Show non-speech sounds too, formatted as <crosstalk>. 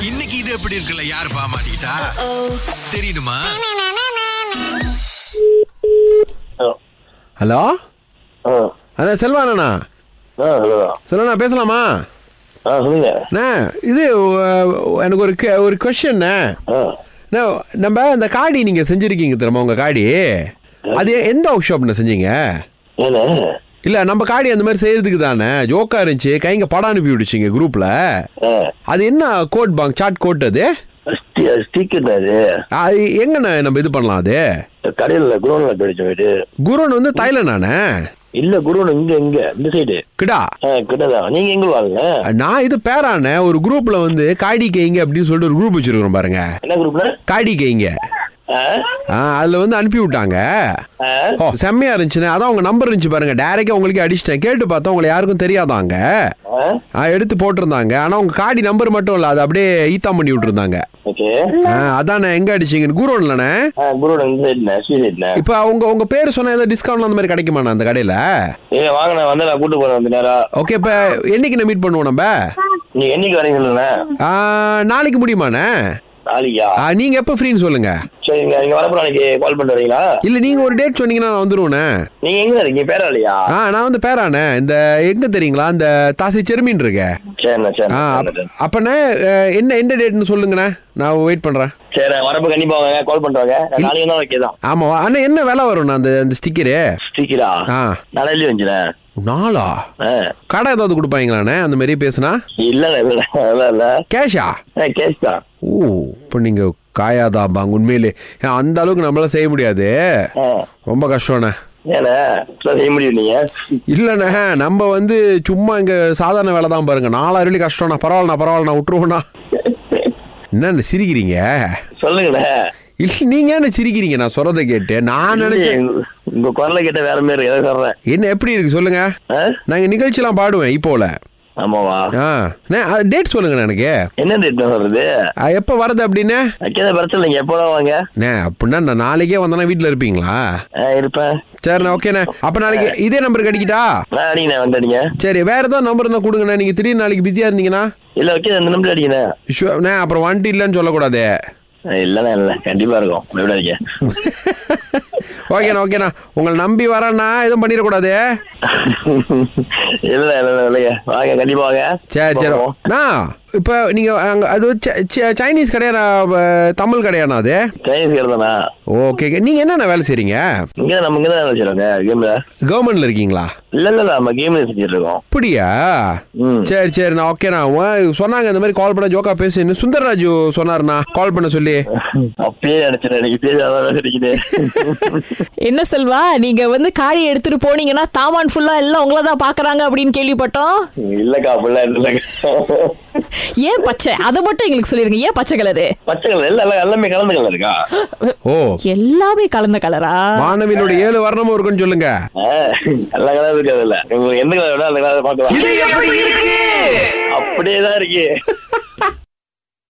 இன்னைக்கு இது எப்படி இருக்குல்ல? யார் பாமாட்டா தெரியுமா ஹலோ? அண்ணா செல்வாண்ணா ஆ ஹலோ. செல்வண்ணா பேசலாமா? ஆ சொல்லுங்க. அண்ணா இது எனக்கு ஒரு ஒரு கொஷின் நம்ம இந்த காடி நீங்கள் செஞ்சுருக்கீங்க தெரியுமா உங்கள் காடி? அது எந்த ஒர்க் ஷாப்ண்ணா செஞ்சீங்க? இல்லை நம்ம காடி அந்த மாதிரி செய்யறதுக்கு தானே. ஜோக்கா இருந்துச்சு கைங்க படம் அனுப்பி விடுச்சிங்க குரூப்பில் ஆ. அது என்ன கோட் பாங் சாட் கோட் அது? எங்கண்ணா நம்ம இது பண்ணலாம் அது? கடையில் குரோனில் கிடைச்ச வீடு குருன் வந்து தைலண்ணாண்ணே இல்ல குரோன் இங்க இங்க இந்த சைடு கிடா? கிட்டதான் நீங்க எங்க வாங்க? நான் இது பேரான ஒரு குரூப்ல வந்து காடி கைங்க அப்படின்னு சொல்லிட்டு ஒரு குரூப் வச்சிருக்கிறோம் பாருங்க. என்ன குரூப்ல காடி கைங்க அதுல வந்து அனுப்பி விட்டாங்க ஓ செம்மையா இருந்துச்சுண்ணே. அதான் உங்க நம்பர் இருந்துச்சு பாருங்க. டைரக்டா உங்களுக்கு அடிச்சிட்டேன். கேட்டு பார்த்தா உங்களை யாருக்கும் தெரியாதாங்க. எடுத்து போட்டிருந்தாங்க. ஆனா உங்க காடி நம்பர் மட்டும் இல்ல. அது அப்படியே ஈத்தா பண்ணி விட்டுருந்தாங்க. அதானே எங்க அடிச்சீங்க குரோன்லண்ணே இப்போ உங்க உங்க பேர் சொன்னா ஏதாவது டிஸ்கவுண்ட் அந்த மாதிரி கிடைக்குமாண்ணா அந்த கடையில? ஏ வாங்க வந்து நான் கூட்டு போறேன் வந்து நேரா. ஓகே இப்போ என்னைக்கு மீட் பண்ணுவோம் நம்ம? நீங்க என்னைக்கு நாளைக்கு முடியுமாண்ணே? நாளைக்கா? நீங்க எப்போ ஃப்ரீன்னு சொல்லுங்க. சரி நீங்க நீங்க வரப்போ நாளைக்கு கால் பண்ணிட்டு வரீங்களா? இல்ல நீங்க ஒரு டேட் சொன்னீங்கன்னா நான் வந்துருவேண்ணே நீங்க எங்க இருக்கீங்க? பேராளியா ஆ நான் வந்து பேராண்ணே. இந்த எங்க தெரியுங்களா? இந்த தாசி செருமின் இருக்க. சரிண்ணே அப்பண்ணே என்ன எந்த டேட்னு சொல்லுங்கண்ணே. நான் வெயிட் பண்றேன். சரி வரப்போ கண்டிப்பா வாங்க. கால் பண்ணிட்டு வாங்க. நாளைக்கு தான் ஓகே தான். ஆமா அண்ணா என்ன விலை வரும்ண்ணா அந்த அந்த ஸ்டிக்கரு ஸ்டிக்கரா ஆ. நாளையில வந்துச்சுண்ணே நாளா? கடை ஏதாவது கொடுப்பாங்களாண்ணே? அந்த மாதிரி பேசுனா? இல்ல இல்ல கேஷா? கேஷ் தான். ஓ இப்போ நீங்க காயாதாபாங்க உண்மையிலே. ஏன், அந்த அளவுக்கு நம்மளால செய்ய முடியாது. ரொம்ப கஷ்டம்ண்ணே. இல்லைண்ணே நம்ம வந்து சும்மா இங்க சாதாரண வேலை தான் பாருங்க நாலாயிரம் கஷ்டம்ண்ணா. பரவாயில்லண்ணா பரவாயில்லண்ணா விட்டுருவோண்ணா. <laughs> என்னண்ணே சிரிக்கிறீங்க? சொல்லுங்கண்ணே. இல்ல நீங்க என்ன சிரிக்கிறீங்க? நான் சொல்றதை கேட்டு. நான் நினைச்சேன் உங்க குரலை கேட்ட வேற மாதிரி எதை சொல்றேன்? என்ன எப்படி இருக்கு? சொல்லுங்க? நாங்க நிகழ்ச்சிலாம் பாடுவேன் இப்போல. ஆமாவா? டேட் சொல்லுங்க எனக்கு. என்ன டேட் சொல்றது? எப்போ வரது அப்படின்னு? வைக்காத பிரச்சனை இல்லைங்க. எப்போதான் வாங்க? அப்படின்னா நான் நாளைக்கே வந்தேன்னா வீட்டில் இருப்பீங்களா? இருப்பேன். சரிண்ணே ஓகேண்ணே. அப்போ நாளைக்கு இதே நம்பருக்கு அடிக்கிட்டா அடிங்கண்ணே வந்து சரி வேற ஏதாவது நம்பர் இருந்தால் கொடுங்கண்ணே. நீங்கள் திடீர்னு நாளைக்கு பிஸியாக இருந்தீங்கன்னா. இல்ல ஓகே அந்த நம்பர் அடிங்கண்ணே. அப்புறம் வந்துட்டு இல்லைன்னு சொல்லக்கூடாது. ஆ, இல்லண்ணே இல்ல. கண்டிப்பா இருக்கும். அடிங்க ஓகேண்ணா ஓகேண்ணா உங்களை நம்பி வரேண்ணா எதுவும் பண்ணிடக்கூடாது. இல்ல இல்ல இல்ல இல்லைங்க. வாங்க கண்டிப்பா வாங்க. சரி சரி. இப்போ நீங்கள் அங்கே அது ச- ச- சைனீஸ் கடையா தமிழ் கடையாண்ணா அது? சைனீஸ் கேர்தானா ஓகே நீங்கள் என்னென்ன வேலை செய்கிறீங்க இங்க நம்ம இங்க தான் வச்சிருக்கோங்க கேம்ல கவர்மெண்ட்ல இருக்கீங்களா? இல்ல இல்ல நம்ம கேம்ல செஞ்சுட்டு இருக்கோம். அப்படியா? ம். சரி சரிண்ணா ஓகேண்ணா சொன்னாங்க இந்த மாதிரி கால் பண்ண ஜோக்கா பேசுன்னு சுந்தர்ராஜு சொன்னாருண்ணா. கால் பண்ண சொல்லி. அப்பயே நினைச்சேன் எனக்கு என்ன செல்வா நீங்க வந்து காடி எடுத்துட்டு போனீங்கன்னா தாமான் ஃபுல்லா எல்லாம் உங்களை தான் பாக்குறாங்க அப்படின்னு கேள்விப்பட்டோம். இல்லக்கா அப்படிலாம் இல்லைங்க ஏன் பச்சை? அதை மட்டும் எங்களுக்கு சொல்லிருங்க. ஏன் பச்சை கலரு பச்சை கலர் எல்லாம் எல்லாமே கலந்து கலர் இருக்கா? ஓ. எல்லாமே கலந்த கலரா மாணவியினுடைய ஏழு வர்ணமும் இருக்குன்னு சொல்லுங்க. எல்லா கலரும் இருக்கு அதுல. எந்த கலர் அந்த கலர் பார்க்கலாம். இது எப்படி இருக்கு? அப்படியே தான் இருக்கு.